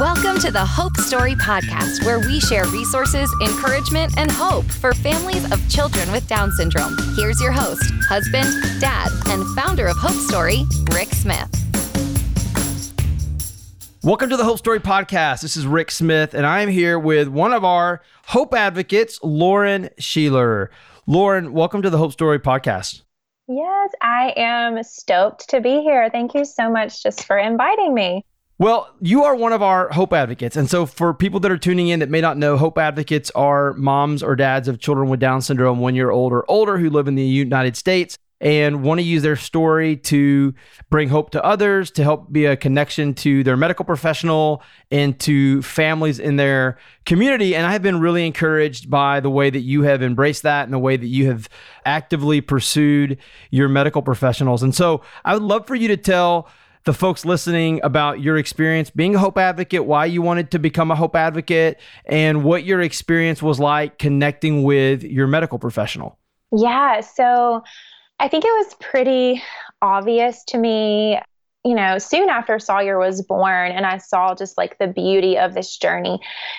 Welcome to the Hope Story Podcast, where we share resources, encouragement, and hope for families of children with Down syndrome. Here's your host, husband, dad, and founder of Hope Story, Rick Smith. Welcome to the Hope Story Podcast. This is Rick Smith, and I am here with one of our Hope advocates, Lauren Shelor. Lauren, welcome to the Hope Story Podcast. Yes, I am stoked to be here. Thank you so much just for inviting me. Well, you are one of our Hope Advocates. And so, for people that are tuning in that may not know, Hope Advocates are moms or dads of children with Down syndrome, one year old or older, who live in the United States and want to use their story to bring hope to others, to help be a connection to their medical professional and to families in their community. And I have been really encouraged by the way that you have embraced that and the way that you have actively pursued your medical professionals. And so, I would love for you to tell the folks listening about your experience being a hope advocate, why you wanted to become a hope advocate, and what your experience was like connecting with your medical professional. Yeah, so I think it was pretty obvious to me you know, soon after Sawyer was born and I saw just like the beauty of this journey,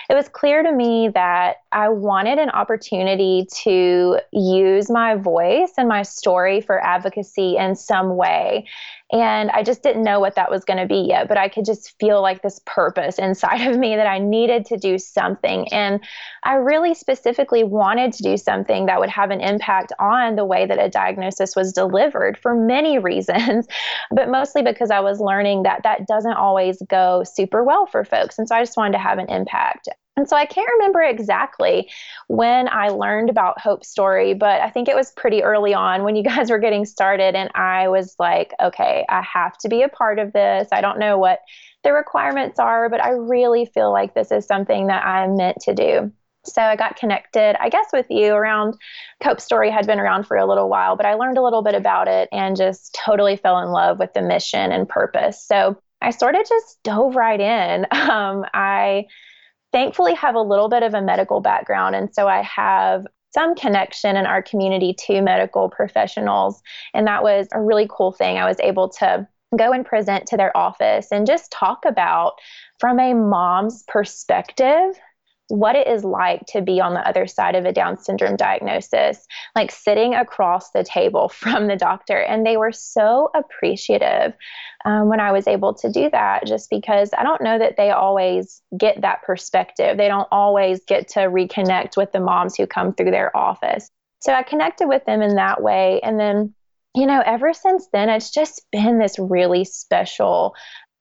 it was clear to me that I wanted an opportunity to use my voice and my story for advocacy in some way. And I just didn't know what that was going to be yet, but I could just feel like this purpose inside of me that I needed to do something. And I really specifically wanted to do something that would have an impact on the way that a diagnosis was delivered for many reasons, but mostly because I was learning that that doesn't always go super well for folks. And so I just wanted to have an impact. And so I can't remember exactly when I learned about Hope Story, but I think it was pretty early on when you guys were getting started. And I was like, okay, I have to be a part of this. I don't know what the requirements are, but I really feel like this is something that I'm meant to do. So I got connected, I guess, with you around Hope Story had been around for a little while, but I learned a little bit about it and just totally fell in love with the mission and purpose. So I sort of just dove right in. Um, I thankfully have a little bit of a medical background. And so I have some connection in our community to medical professionals. And that was a really cool thing. I was able to go and present to their office and just talk about from a mom's perspective what it is like to be on the other side of a Down syndrome diagnosis, like sitting across the table from the doctor. And they were so appreciative um, when I was able to do that, just because I don't know that they always get that perspective. They don't always get to reconnect with the moms who come through their office. So I connected with them in that way. And then you know, ever since then, it's just been this really special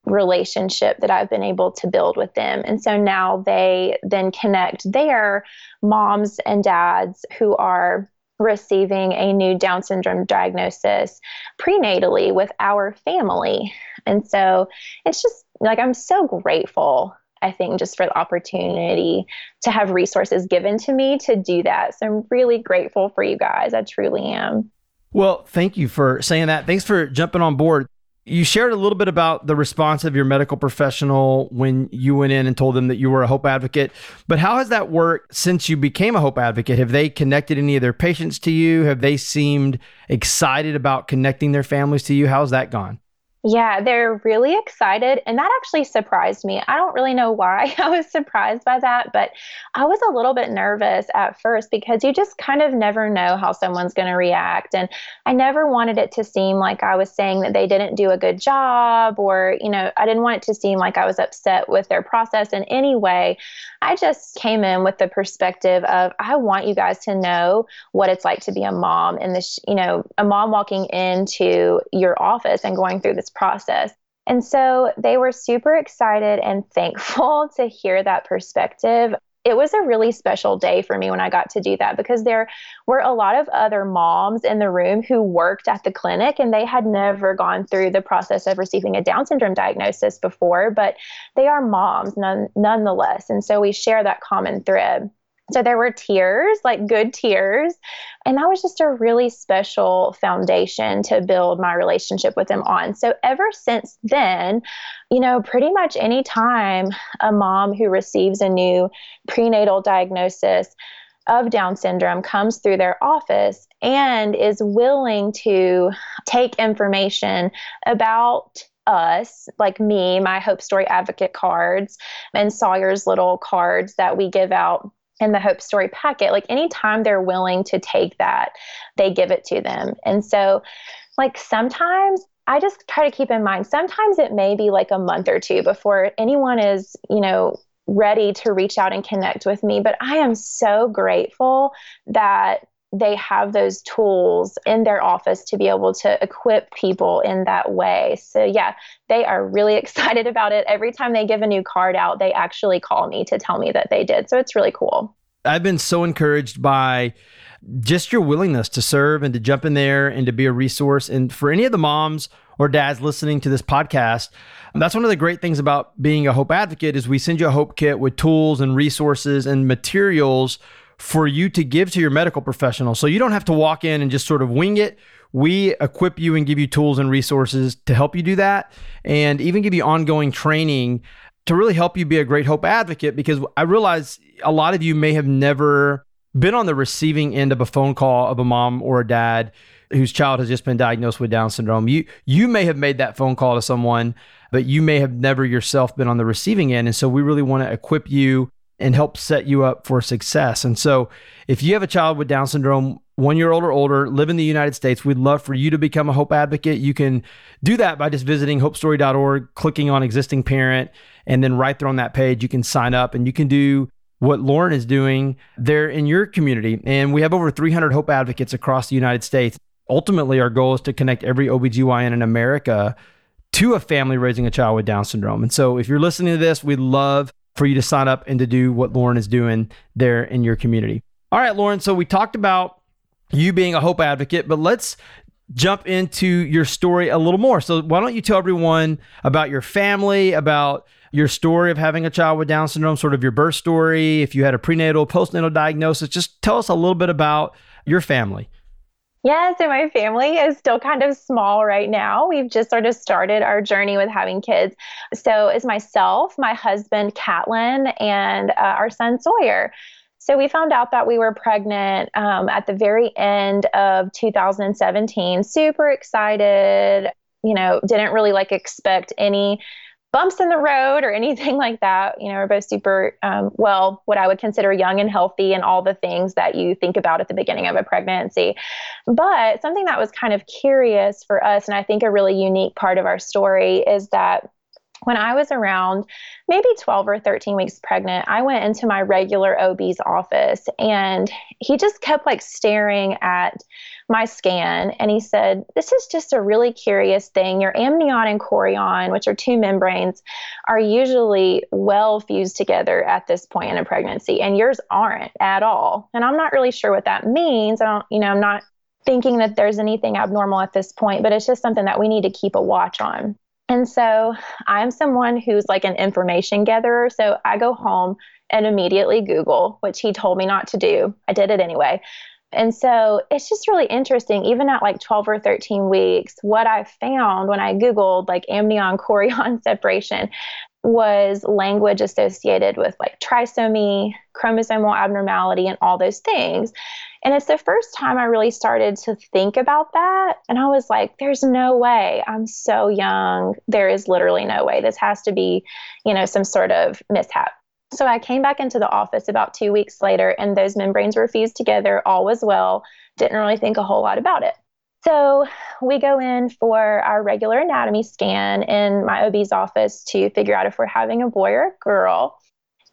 relationship that I've been able to build with them. And so now they then connect their moms and dads who are receiving a new Down syndrome diagnosis prenatally with our family. And so it's just like I'm so grateful. I think just for the opportunity to have resources given to me to do that. So I'm really grateful for you guys. I truly am. Well, thank you for saying that. Thanks for jumping on board. You shared a little bit about the response of your medical professional when you went in and told them that you were a Hope Advocate. But how has that worked since you became a Hope Advocate? Have they connected any of their patients to you? Have they seemed excited about connecting their families to you? How's that gone? Yeah, they're really excited. And that actually surprised me. I don't really know why I was surprised by that, but I was a little bit nervous at first because you just kind of never know how someone's going to react. And I never wanted it to seem like I was saying that they didn't do a good job or, you know, I didn't want it to seem like I was upset with their process in any way. I just came in with the perspective of I want you guys to know what it's like to be a mom and this, you know, a mom walking into your office and going through this process. And so they were super excited and thankful to hear that perspective. It was a really special day for me when I got to do that because there were a lot of other moms in the room who worked at the clinic and they had never gone through the process of receiving a Down syndrome diagnosis before, but they are moms none, nonetheless. And so we share that common thread. So there were tears, like good tears. And that was just a really special foundation to build my relationship with him on. So ever since then, you know, pretty much any time a mom who receives a new prenatal diagnosis of Down syndrome comes through their office and is willing to take information about us, like me, my Hope Story Advocate cards, and Sawyer's little cards that we give out in the Hope Story packet. Like anytime they're willing to take that, they give it to them. And so, like sometimes I just try to keep in mind, sometimes it may be like a month or two before anyone is, you know, ready to reach out and connect with me. But I am so grateful that they have those tools in their office to be able to equip people in that way. So, yeah, they are really excited about it. Every time they give a new card out, they actually call me to tell me that they did. So, it's really cool. I've been so encouraged by just your willingness to serve and to jump in there and to be a resource. And for any of the moms or dads listening to this podcast, that's one of the great things about being a hope advocate is we send you a hope kit with tools and resources and materials for you to give to your medical professional. So you don't have to walk in and just sort of wing it. We equip you and give you tools and resources to help you do that and even give you ongoing training to really help you be a great hope advocate because I realize a lot of you may have never been on the receiving end of a phone call of a mom or a dad whose child has just been diagnosed with Down syndrome. You you may have made that phone call to someone, but you may have never yourself been on the receiving end. And so we really want to equip you and help set you up for success. And so, if you have a child with Down syndrome, one year old or older, live in the United States, we'd love for you to become a Hope Advocate. You can do that by just visiting hopestory.org, clicking on existing parent, and then right there on that page, you can sign up and you can do what Lauren is doing there in your community. And we have over 300 Hope Advocates across the United States. Ultimately, our goal is to connect every OBGYN in America to a family raising a child with Down syndrome. And so, if you're listening to this, we'd love for you to sign up and to do what Lauren is doing there in your community. All right, Lauren. So we talked about you being a hope advocate, but let's jump into your story a little more. So why don't you tell everyone about your family, about your story of having a child with Down syndrome, sort of your birth story, if you had a prenatal, postnatal diagnosis, just tell us a little bit about your family. Yeah, so my family is still kind of small right now. We've just sort of started our journey with having kids. So it's myself, my husband, Catlin, and uh, our son, Sawyer. So we found out that we were pregnant um, at the very end of 2017. Super excited. You know, didn't really like expect any bumps in the road or anything like that. You know, we're both super, um, well, what I would consider young and healthy and all the things that you think about at the beginning of a pregnancy. But something that was kind of curious for us, and I think a really unique part of our story, is that when I was around maybe 12 or 13 weeks pregnant, I went into my regular OB's office and he just kept like staring at my scan and he said, This is just a really curious thing. Your amnion and chorion, which are two membranes, are usually well fused together at this point in a pregnancy, and yours aren't at all. And I'm not really sure what that means. I don't, you know, I'm not thinking that there's anything abnormal at this point, but it's just something that we need to keep a watch on. And so I'm someone who's like an information gatherer. So I go home and immediately Google, which he told me not to do. I did it anyway. And so it's just really interesting, even at like 12 or 13 weeks, what I found when I Googled like amnion chorion separation was language associated with like trisomy, chromosomal abnormality, and all those things. And it's the first time I really started to think about that. And I was like, there's no way. I'm so young. There is literally no way. This has to be, you know, some sort of mishap. So I came back into the office about two weeks later, and those membranes were fused together. All was well. Didn't really think a whole lot about it. So we go in for our regular anatomy scan in my OB's office to figure out if we're having a boy or a girl.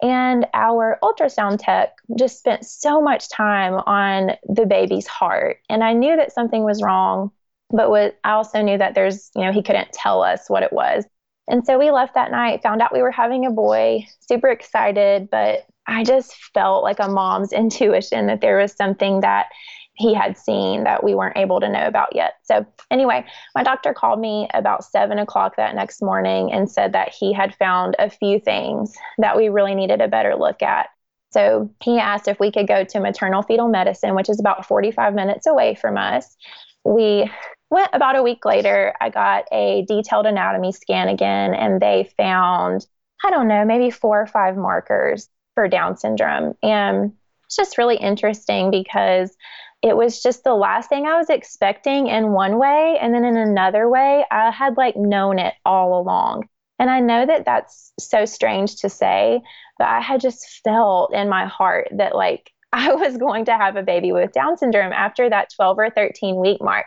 And our ultrasound tech just spent so much time on the baby's heart. And I knew that something was wrong, but I also knew that there's, you know, he couldn't tell us what it was. And so we left that night, found out we were having a boy, super excited, but I just felt like a mom's intuition that there was something that he had seen that we weren't able to know about yet. So, anyway, my doctor called me about seven o'clock that next morning and said that he had found a few things that we really needed a better look at. So, he asked if we could go to maternal fetal medicine, which is about 45 minutes away from us. We went about a week later. I got a detailed anatomy scan again, and they found, I don't know, maybe four or five markers for Down syndrome. And it's just really interesting because it was just the last thing I was expecting in one way. And then in another way, I had like known it all along. And I know that that's so strange to say, but I had just felt in my heart that like I was going to have a baby with Down syndrome after that 12 or 13 week mark.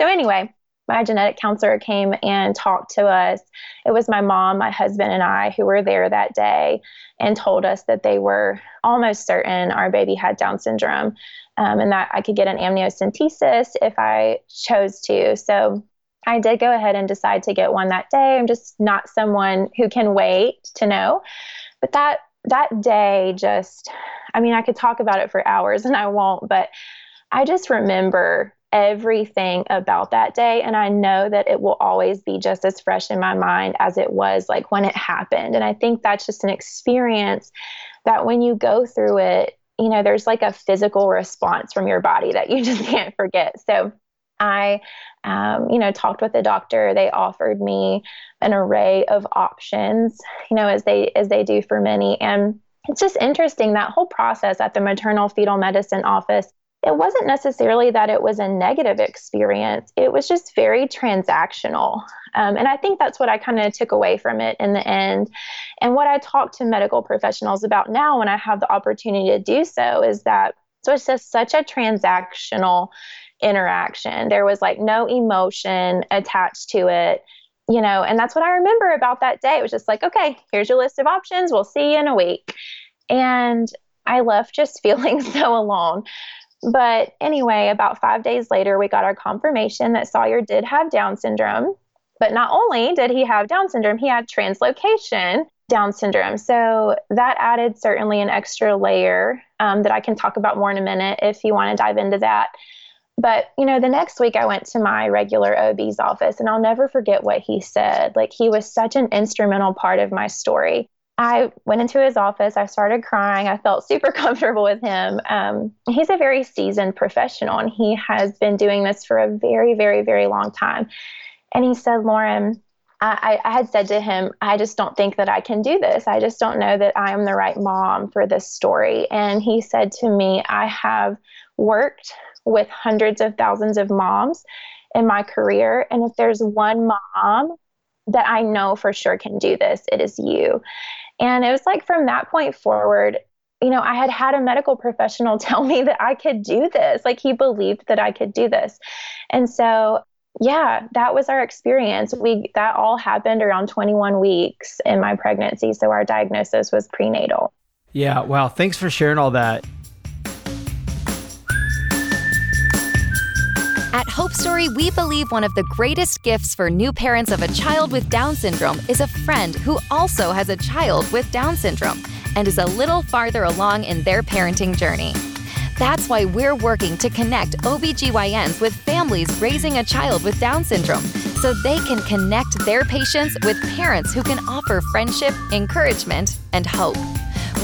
So, anyway, my genetic counselor came and talked to us. It was my mom, my husband, and I who were there that day and told us that they were almost certain our baby had Down syndrome um, and that I could get an amniocentesis if I chose to. So I did go ahead and decide to get one that day. I'm just not someone who can wait to know. But that that day just I mean, I could talk about it for hours and I won't, but I just remember everything about that day. And I know that it will always be just as fresh in my mind as it was like when it happened. And I think that's just an experience that when you go through it, you know, there's like a physical response from your body that you just can't forget. So I, um, you know, talked with the doctor. They offered me an array of options, you know, as they as they do for many. And it's just interesting that whole process at the maternal fetal medicine office it wasn't necessarily that it was a negative experience. It was just very transactional. Um, and I think that's what I kind of took away from it in the end. And what I talk to medical professionals about now when I have the opportunity to do so is that so it's just such a transactional interaction. There was like no emotion attached to it you know, and that's what I remember about that day. It was just like, okay, here's your list of options. We'll see you in a week. And I left just feeling so alone. But anyway, about five days later, we got our confirmation that Sawyer did have Down syndrome. But not only did he have Down syndrome, he had translocation Down syndrome. So that added certainly an extra layer um, that I can talk about more in a minute if you want to dive into that. But, you know, the next week I went to my regular OB's office and I'll never forget what he said. Like, he was such an instrumental part of my story. I went into his office. I started crying. I felt super comfortable with him. Um, he's a very seasoned professional and he has been doing this for a very, very, very long time. And he said, Lauren, I, I, had said to him, I just don't think that I can do this. I just don't know that I am the right mom for this story. And he said to me, I have worked with hundreds of thousands of moms in my career. And if there's one mom that I know for sure can do this, it is you. And it was like from that point forward, you know, I had had a medical professional tell me that I could do this. Like he believed that I could do this. And so, yeah, that was our experience. We that all happened around 21 weeks in my pregnancy, so our diagnosis was prenatal. Yeah, wow, thanks for sharing all that. At Hope Story, we believe one of the greatest gifts for new parents of a child with Down syndrome is a friend who also has a child with Down syndrome and is a little farther along in their parenting journey. That's why we're working to connect OBGYNs with families raising a child with Down syndrome so they can connect their patients with parents who can offer friendship, encouragement, and hope.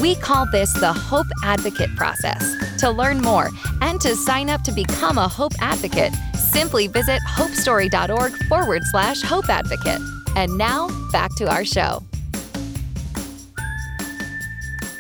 We call this the Hope Advocate process. To learn more and to sign up to become a Hope Advocate, simply visit hopestory.org forward slash Hope Advocate. And now, back to our show.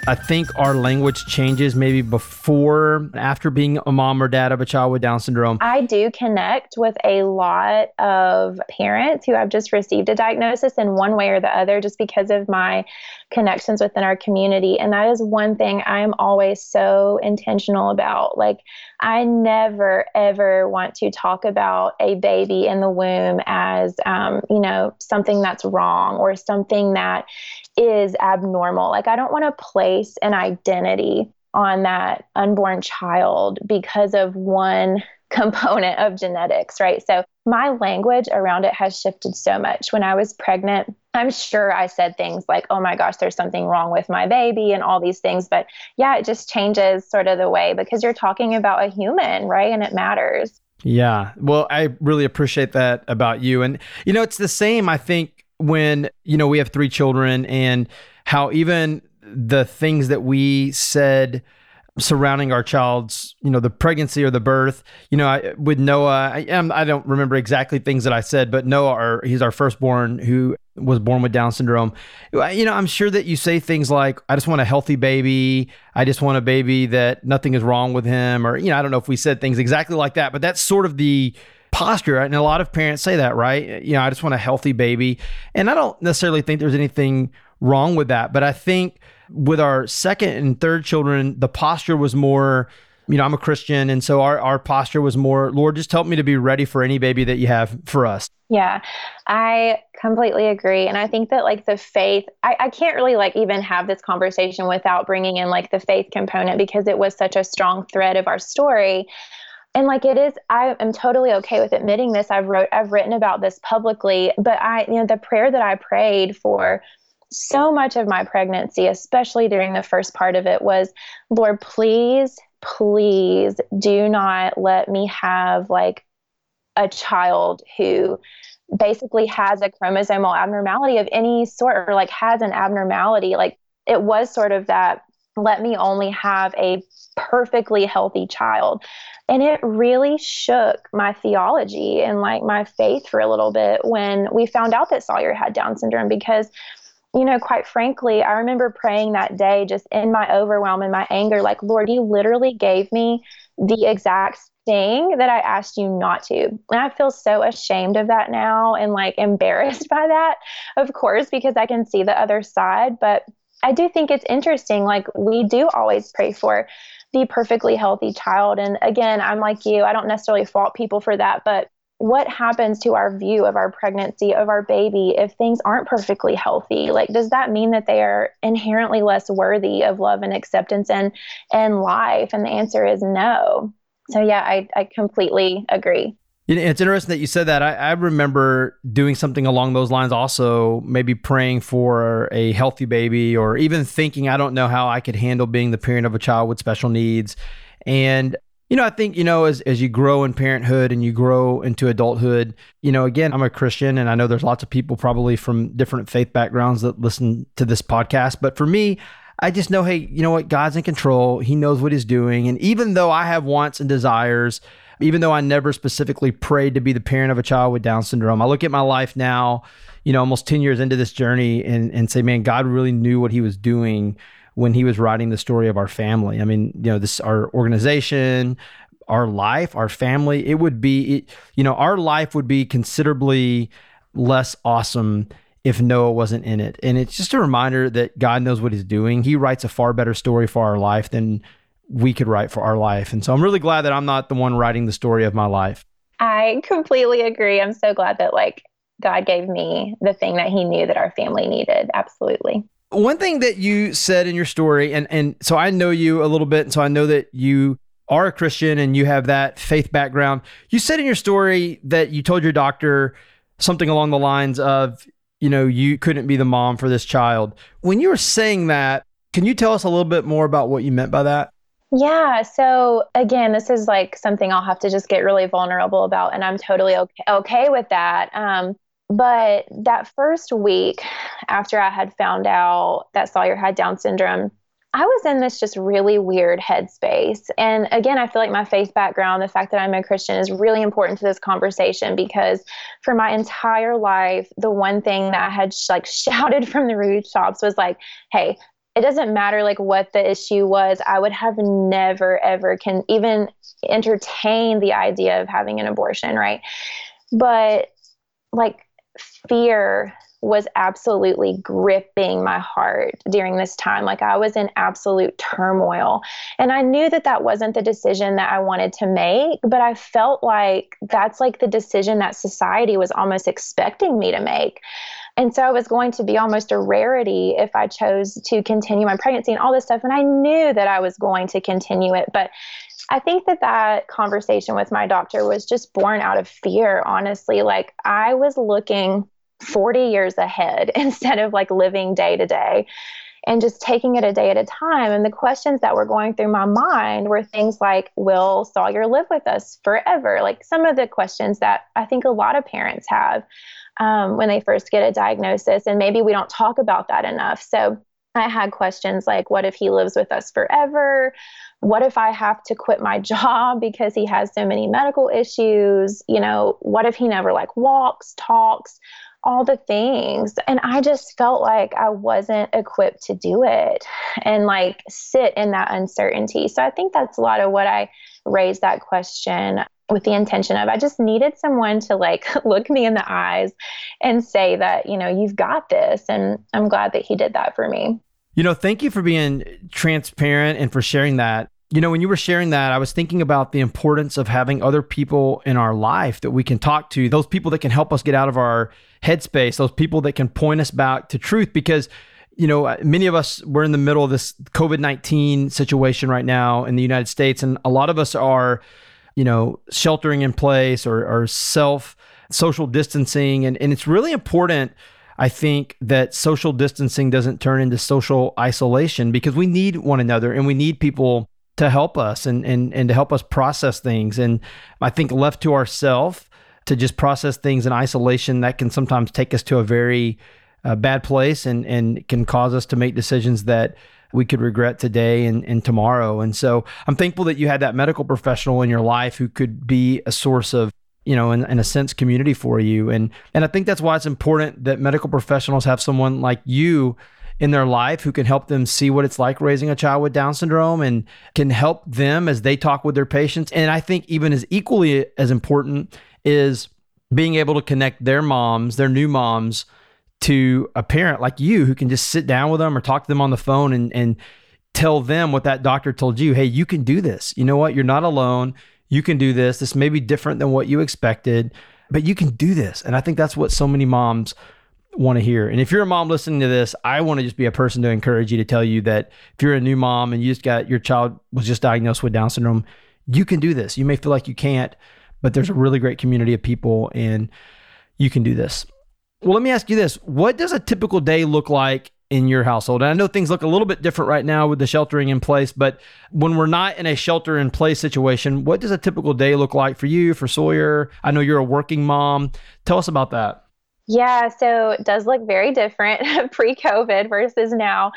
I think our language changes maybe before, after being a mom or dad of a child with Down syndrome. I do connect with a lot of parents who have just received a diagnosis in one way or the other just because of my connections within our community. And that is one thing I am always so intentional about. Like, I never, ever want to talk about a baby in the womb as, um, you know, something that's wrong or something that is abnormal. Like, I don't want to place an identity on that unborn child because of one component of genetics, right? So my language around it has shifted so much. When I was pregnant, I'm sure I said things like, oh my gosh, there's something wrong with my baby and all these things. But yeah, it just changes sort of the way because you're talking about a human, right? And it matters. Yeah. Well, I really appreciate that about you. And, you know, it's the same, I think, when, you know, we have three children and how even the things that we said surrounding our child's, you know, the pregnancy or the birth. You know, I, with Noah, I, am, I don't remember exactly things that I said, but Noah, our, he's our firstborn who was born with Down syndrome. You know, I'm sure that you say things like, I just want a healthy baby. I just want a baby that nothing is wrong with him. Or, you know, I don't know if we said things exactly like that, but that's sort of the posture. And a lot of parents say that, right? You know, I just want a healthy baby. And I don't necessarily think there's anything wrong with that. But I think with our second and third children, the posture was more, you know, I'm a Christian. And so our, our posture was more, Lord, just help me to be ready for any baby that you have for us. Yeah, I completely agree. And I think that like the faith, I, I can't really like even have this conversation without bringing in like the faith component because it was such a strong thread of our story and like it is i am totally okay with admitting this i've wrote i've written about this publicly but i you know the prayer that i prayed for so much of my pregnancy, especially during the first part of it, was Lord, please, please do not let me have like a child who basically has a chromosomal abnormality of any sort or like has an abnormality. Like it was sort of that let me only have a perfectly healthy child. And it really shook my theology and like my faith for a little bit when we found out that Sawyer had Down syndrome because you know, quite frankly, I remember praying that day just in my overwhelm and my anger, like, Lord, you literally gave me the exact thing that I asked you not to. And I feel so ashamed of that now and like embarrassed by that, of course, because I can see the other side. But I do think it's interesting. Like, we do always pray for the perfectly healthy child. And again, I'm like you, I don't necessarily fault people for that, but what happens to our view of our pregnancy, of our baby, if things aren't perfectly healthy? Like, does that mean that they are inherently less worthy of love and acceptance and, and life? And the answer is no. So, yeah, I, I completely agree. It's interesting that you said that. I, I, remember doing something along those lines also, maybe praying for a healthy baby or even thinking, I don't know how I could handle being the parent of a child with special needs. And you know, I think, you know, as, as you grow in parenthood and you grow into adulthood, you know, again, I'm a Christian and I know there's lots of people probably from different faith backgrounds that listen to this podcast. But for me, I just know, hey, you know what? God's in control. He knows what he's doing. And even though I have wants and desires, even though I never specifically prayed to be the parent of a child with Down syndrome, I look at my life now, you know, almost 10 years into this journey and, and say, man, God really knew what he was doing when he was writing the story of our family. I mean, you know, this our organization, our life, our family, it would be, it, you know, our life would be considerably less awesome if Noah wasn't in it. And it's just a reminder that God knows what he's doing. He writes a far better story for our life than we could write for our life. And so I'm really glad that I'm not the one writing the story of my life. I completely agree. I'm so glad that like God gave me the thing that he knew that our family needed. Absolutely. One thing that you said in your story, and and so I know you a little bit, and so I know that you are a Christian and you have that faith background. You said in your story that you told your doctor something along the lines of, you know, you couldn't be the mom for this child. When you were saying that, can you tell us a little bit more about what you meant by that? Yeah. So again, this is like something I'll have to just get really vulnerable about, and I'm totally okay, okay with that. Um, but that first week after I had found out that Sawyer had Down syndrome, I was in this just really weird headspace. And again, I feel like my faith background, the fact that I'm a Christian, is really important to this conversation because for my entire life, the one thing that I had like shouted from the rooftops was like, hey, it doesn't matter like what the issue was. I would have never ever can even entertain the idea of having an abortion, right? But like fear was absolutely gripping my heart during this time. Like I was in absolute turmoil. And I knew that that wasn't the decision that I wanted to make, but I felt like that's like the decision that society was almost expecting me to make. And so I was going to be almost a rarity if I chose to continue my pregnancy and all this stuff. And I knew that I was going to continue it. But I think that that conversation with my doctor was just born out of fear, honestly. Like I was looking 40 years ahead instead of like living day to day and just taking it a day at a time. And the questions that were going through my mind were things like, Will Sawyer live with us forever? Like some of the questions that I think a lot of parents have um, when they first get a diagnosis. And maybe we don't talk about that enough. So I had questions like, what if he lives with us forever? What if I have to quit my job because he has so many medical issues? You know, what if he never like walks, talks, all the things? And I just felt like I wasn't equipped to do it and like sit in that uncertainty. So I think that's a lot of what I raised that question with the intention of I just needed someone to like look me in the eyes and say that, you know, you've got this. And I'm glad that he did that for me. You know, thank you for being transparent and for sharing that. You know, when you were sharing that, I was thinking about the importance of having other people in our life that we can talk to, those people that can help us get out of our headspace, those people that can point us back to truth. Because, you know, many of us, we're in the middle of this COVID 19 situation right now in the United States, and a lot of us are, you know, sheltering in place or, or self social distancing. And, and it's really important I think that social distancing doesn't turn into social isolation because we need one another and we need people to help us and and and to help us process things. And I think left to ourselves to just process things in isolation that can sometimes take us to a very uh, bad place and and can cause us to make decisions that we could regret today and, and tomorrow. And so I'm thankful that you had that medical professional in your life who could be a source of you know, in, in a sense, community for you. And and I think that's why it's important that medical professionals have someone like you in their life who can help them see what it's like raising a child with Down syndrome and can help them as they talk with their patients. And I think even as equally as important is being able to connect their moms, their new moms, to a parent like you who can just sit down with them or talk to them on the phone and and tell them what that doctor told you. Hey, you can do this. You know what? You're not alone you can do this. This may be different than what you expected, but you can do this. And I think that's what so many moms want to hear. And if you're a mom listening to this, I want to just be a person to encourage you to tell you that if you're a new mom and you just got your child was just diagnosed with Down syndrome, you can do this. You may feel like you can't, but there's a really great community of people and you can do this. Well, let me ask you this. What does a typical day look like in your household? And I know things look a little bit different right now with the sheltering in place, but when we're not in a shelter in place situation, what does a typical day look like for you, for Sawyer? I know you're a working mom. Tell us about that. Yeah, so it does look very different pre COVID versus now.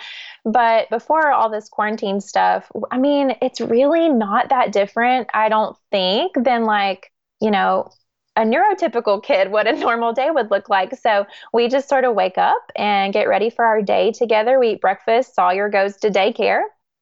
But before all this quarantine stuff, I mean, it's really not that different, I don't think, than like, you know, a neurotypical kid what a normal day would look like. So we just sort of wake up and get ready for our day together. We eat breakfast. Sawyer goes to daycare,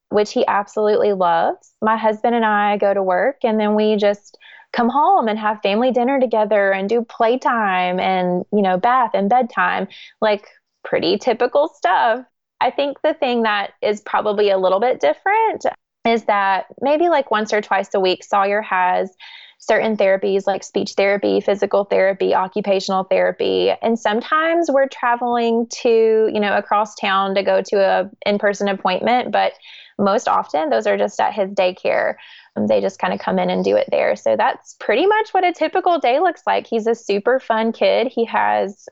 which he absolutely loves. My husband and I go to work, and then we just come home and have family dinner together and do playtime and, you know, bath and bedtime, like pretty typical stuff. I think the thing that is probably a little bit different is that maybe like once or twice a week, Sawyer has certain therapies like speech therapy, physical therapy, occupational therapy. And sometimes we're traveling to, you know, across town to go to a in-person appointment, but most often those are just at his daycare. Um, they just kind of come in and do it there. So that's pretty much what a typical day looks like. He's a super fun kid. He has,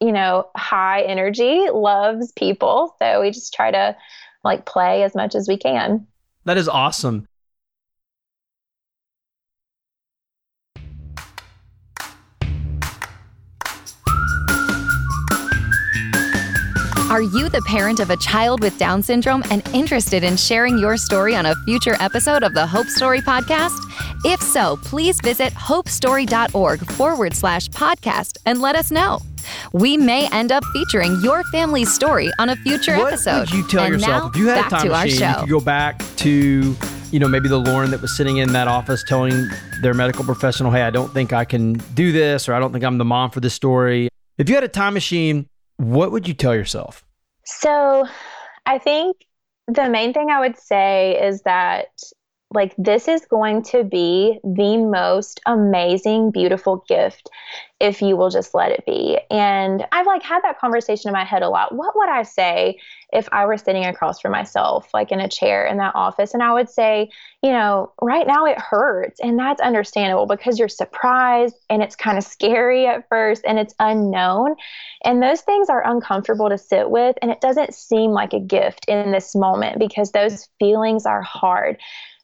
you know, high energy, loves people. So we just try to like play as much as we can. That is awesome. Are you the parent of a child with Down syndrome and interested in sharing your story on a future episode of the Hope Story podcast? If so, please visit hopestory.org forward slash podcast and let us know. We may end up featuring your family's story on a future what episode. Would you tell and yourself now, if you had back a time to machine, our you could go back to you know maybe the Lauren that was sitting in that office telling their medical professional, "Hey, I don't think I can do this," or "I don't think I'm the mom for this story." If you had a time machine, what would you tell yourself? So I think the main thing I would say is that like this is going to be the most amazing beautiful gift if you will just let it be. And i've like had that conversation in my head a lot. What would i say if i were sitting across from myself like in a chair in that office? And i would say you know right now it hurts. And that's understandable because you're surprised and it's kind of scary at first and it's unknown. And those things are uncomfortable to sit with and it doesn't seem like a gift in this moment because those feelings are hard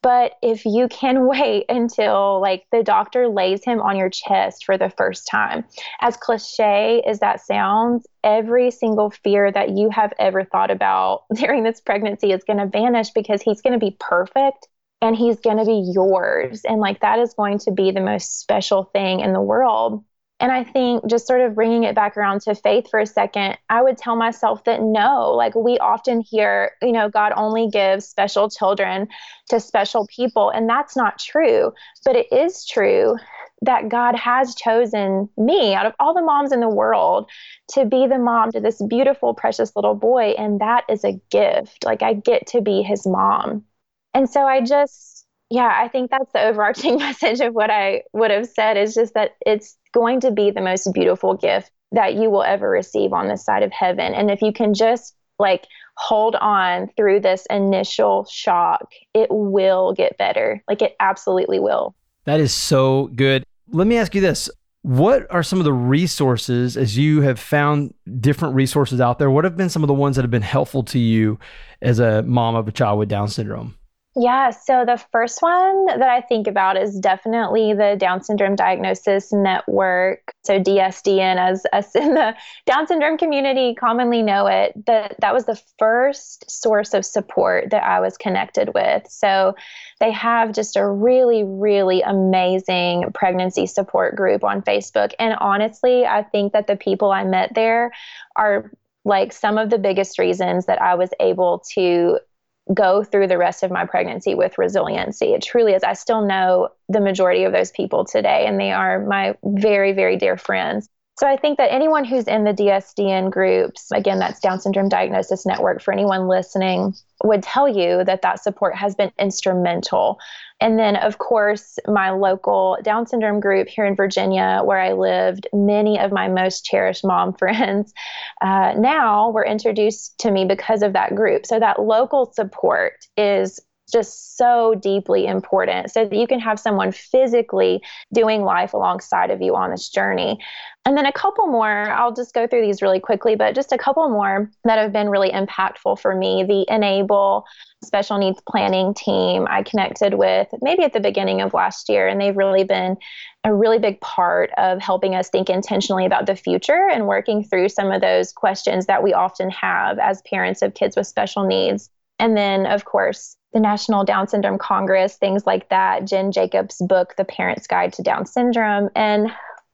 But if you can wait until like the doctor lays him on your chest for the first time, as cliche as that sounds, every single fear that you have ever thought about during this pregnancy is going to vanish because he's going to be perfect and he's going to be yours. And like that is going to be the most special thing in the world. And I think just sort of bringing it back around to faith for a second, I would tell myself that no, like we often hear, you know, God only gives special children to special people. And that's not true. But it is true that God has chosen me out of all the moms in the world to be the mom to this beautiful, precious little boy. And that is a gift. Like I get to be his mom. And so I just, yeah, I think that's the overarching message of what I would have said is just that it's going to be the most beautiful gift that you will ever receive on this side of heaven. And if you can just like hold on through this initial shock, it will get better. Like it absolutely will. That is so good. Let me ask you this. What are some of the resources as you have found different resources out there? What have been some of the ones that have been helpful to you as a mom of a child with Down syndrome? Yeah, so the first one that I think about is definitely the Down Syndrome Diagnosis Network. So DSDN, as us in the Down syndrome community commonly know it. That that was the first source of support that I was connected with. So they have just a really, really amazing pregnancy support group on Facebook. And honestly, I think that the people I met there are like some of the biggest reasons that I was able to go through the rest of my pregnancy with resiliency. It truly is. I still know the majority of those people today, and they are my very, very dear friends. So I think that anyone who's in the DSDN groups, again, that's Down Syndrome Diagnosis Network, for anyone listening, would tell you that that support has been instrumental. And then, of course, my local Down syndrome group here in Virginia, where I lived, many of my most cherished mom friends uh, now were introduced to me because of that group. So that local support is just so deeply important so that you can have someone physically doing life alongside of you on this journey. And then a couple more, I'll just go through these really quickly, but just a couple more that have been really impactful for me. The Enable special needs planning team I connected with maybe at the beginning of last year, and they've really been a really big part of helping us think intentionally about the future and working through some of those questions that we often have as parents of kids with special needs. And then, of course, the National Down Syndrome Congress, things like that, Jen Jacobs' book, The Parent's Guide to Down Syndrome. And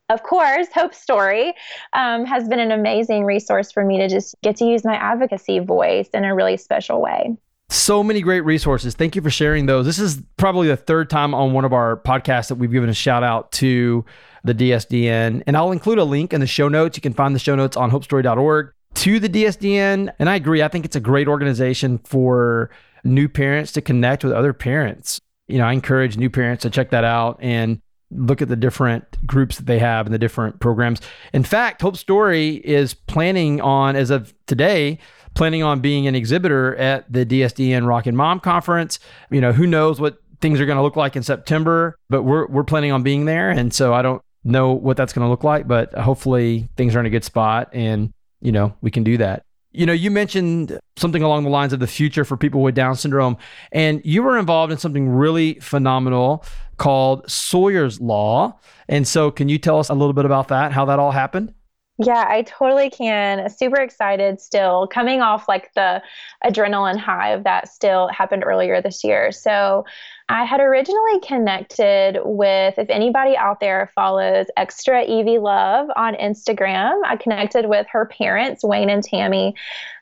of course, Hope Story um, has been an amazing resource for me to just get to use my advocacy voice in a really special way. So many great resources. Thank you for sharing those. This is probably the third time on one of our podcasts that we've given a shout out to the DSDN. And I'll include a link in the show notes. You can find the show notes on hopestory.org to the DSDN. And I agree. I think it's a great organization for new parents to connect with other parents. You know, I encourage new parents to check that out and look at the different groups that they have and the different programs. In fact, Hope Story is planning on, as of today, planning on being an exhibitor at the DSDN Rockin' Mom Conference. You know, who knows what things are going to look like in September, but we're we're planning on being there, and so I don't know what that's going to look like, but hopefully things are in a good spot, and you know we can do that. You know, you mentioned something along the lines of the future for people with Down syndrome, and you were involved in something really phenomenal called Sawyer's Law. And so, can you tell us a little bit about that, how that all happened? Yeah, I totally can. Super excited still, coming off like the adrenaline high of that still happened earlier this year. So, I had originally connected with, if anybody out there follows Extra Evie Love on Instagram, I connected with her parents, Wayne and Tammy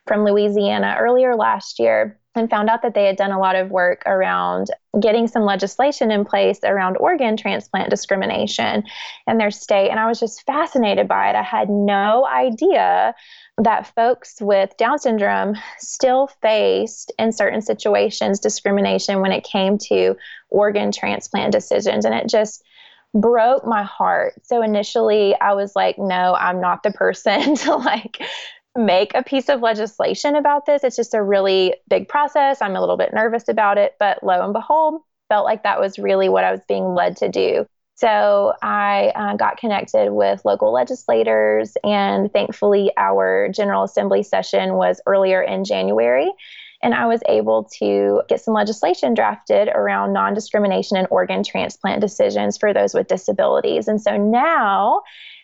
from Louisiana, earlier last year and found out that they had done a lot of work around getting some legislation in place around organ transplant discrimination in their state. And I was just fascinated by it. I had no idea that folks with Down syndrome still faced, in certain situations, discrimination when it came to organ transplant decisions. And it just broke my heart. So initially, I was like, no, I'm not the person to like make a piece of legislation about this. It's just a really big process. I'm a little bit nervous about it, but lo and behold, felt like that was really what I was being led to do. So I uh, got connected with local legislators, and thankfully, our General Assembly session was earlier in January. and I was able to get some legislation drafted around non discrimination and organ transplant decisions for those with disabilities. And so now,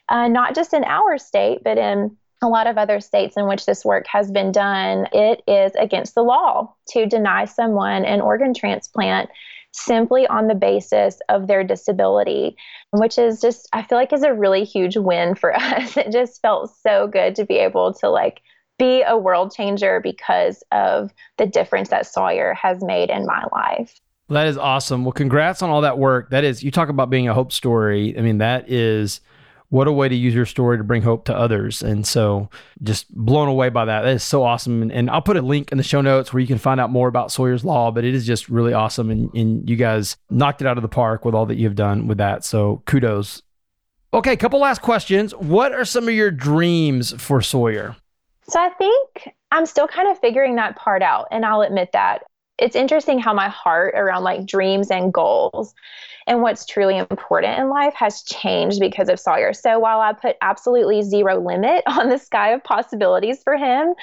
uh, not just in our state, but in a lot of other states in which this work has been done, it is against the law to deny someone an organ transplant simply on the basis of their disability, which is just, I feel like is a really huge win for us. It just felt so good to be able to like be a world changer because of the difference that Sawyer has made in my life. That is awesome. Well, congrats on all that work. That is, you talk about being a hope story. I mean, that is what a way to use your story to bring hope to others. And so just blown away by that. That is so awesome. And, and, I'll put a link in the show notes where you can find out more about Sawyer's Law, but it is just really awesome. And, and you guys knocked it out of the park with all that you've done with that. So kudos. Okay, couple last questions. What are some of your dreams for Sawyer? So I think I'm still kind of figuring that part out. And I'll admit that. It's interesting how my heart around like dreams and goals and what's truly important in life has changed because of Sawyer. So while I put absolutely zero limit on the sky of possibilities for him,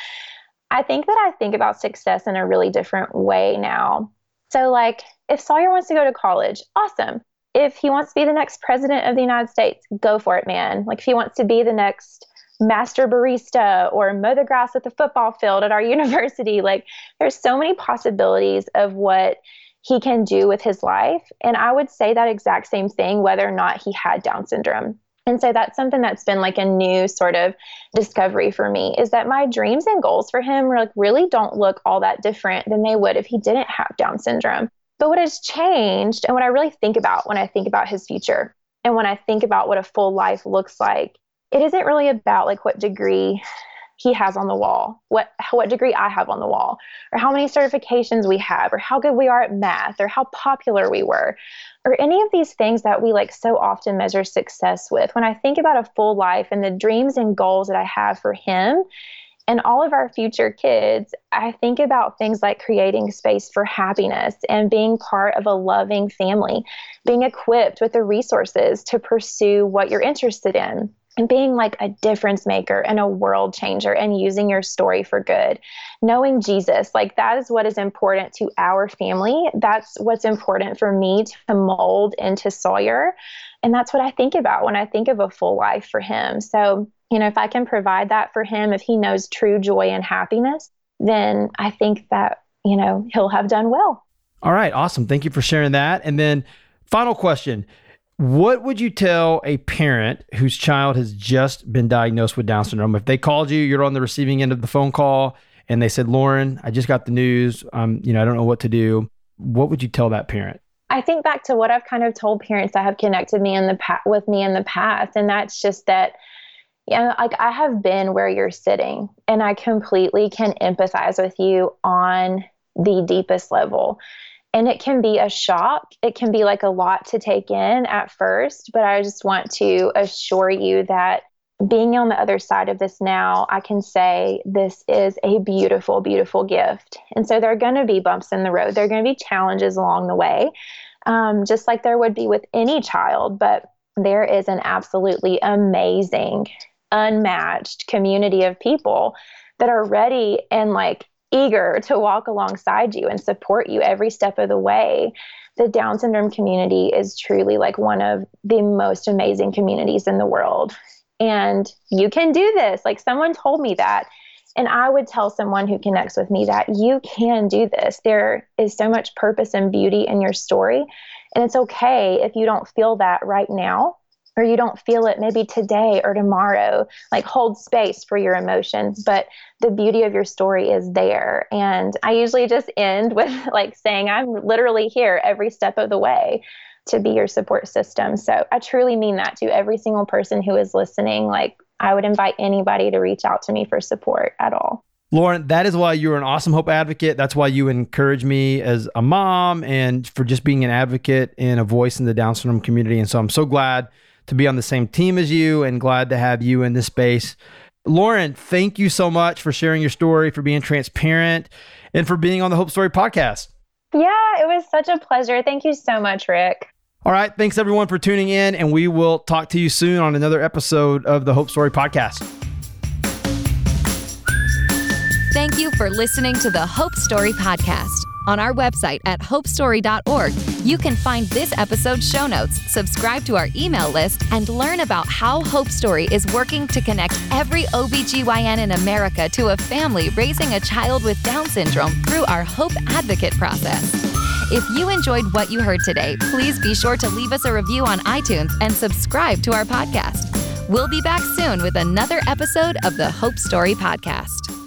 I think that I think about success in a really different way now. So, like, if Sawyer wants to go to college, awesome. If he wants to be the next president of the United States, go for it, man. Like, if he wants to be the next master barista or mow the grass at the football field at our university, like, there's so many possibilities of what he can do with his life. And I would say that exact same thing whether or not he had Down syndrome. And so that's something that's been like a new sort of discovery for me is that my dreams and goals for him like really don't look all that different than they would if he didn't have Down syndrome. But what has changed and what I really think about when I think about his future and when I think about what a full life looks like, it isn't really about like what degree he has on the wall, what what degree I have on the wall, or how many certifications we have, or how good we are at math, or how popular we were, or any of these things that we like so often measure success with. When I think about a full life and the dreams and goals that I have for him and all of our future kids, I think about things like creating space for happiness and being part of a loving family, being equipped with the resources to pursue what you're interested in and being like a difference maker and a world changer and using your story for good. Knowing Jesus, like that is what is important to our family. That's what's important for me to mold into Sawyer. And that's what I think about when I think of a full life for him. So, you know, if I can provide that for him, if he knows true joy and happiness, then I think that, you know, he'll have done well. All right. Awesome. Thank you for sharing that. And then, final question what would you tell a parent whose child has just been diagnosed with Down syndrome? If they called you, you're on the receiving end of the phone call, and they said, "Lauren, I just got the news. Um, you know, I don't know what to do." What would you tell that parent? I think back to what I've kind of told parents that have connected me in the pa- with me in the past, and that's just that yeah, like I have been where you're sitting, and I completely can empathize with you on the deepest level and it can be a shock. It can be like a lot to take in at first, but I just want to assure you that being on the other side of this now, I can say this is a beautiful, beautiful gift. And so there are going to be bumps in the road, there are going to be challenges along the way, um, just like there would be with any child. But there is an absolutely amazing, unmatched community of people that are ready and like eager to walk alongside you and support you every step of the way. The Down syndrome community is truly like one of the most amazing communities in the world. And you can do this. Like someone told me that. And I would tell someone who connects with me that you can do this. There is so much purpose and beauty in your story. And it's okay if you don't feel that right now or you don't feel it maybe today or tomorrow like hold space for your emotions. But the beauty of your story is there. And i usually just end with like saying i'm literally here every step of the way to be your support system. So i truly mean that to every single person who is listening. Like i would invite anybody to reach out to me for support at all. Lauren, that is why you're an awesome hope advocate. That's why you encourage me as a mom and for just being an advocate and a voice in the Down syndrome community. And so I'm so glad to be on the same team as you and glad to have you in this space. Lauren, thank you so much for sharing your story, for being transparent, and for being on the Hope Story podcast. Yeah, it was such a pleasure. Thank you so much, Rick. All right. Thanks everyone for tuning in, and we will talk to you soon on another episode of the Hope Story podcast. Thank you for listening to the Hope Story podcast. On our website at hopestory.org, you can find this episode's show notes, subscribe to our email list, and learn about how Hope Story is working to connect every OBGYN in America to a family raising a child with Down syndrome through our Hope Advocate process. If you enjoyed what you heard today, please be sure to leave us a review on iTunes and subscribe to our podcast. We'll be back soon with another episode of the Hope Story Podcast.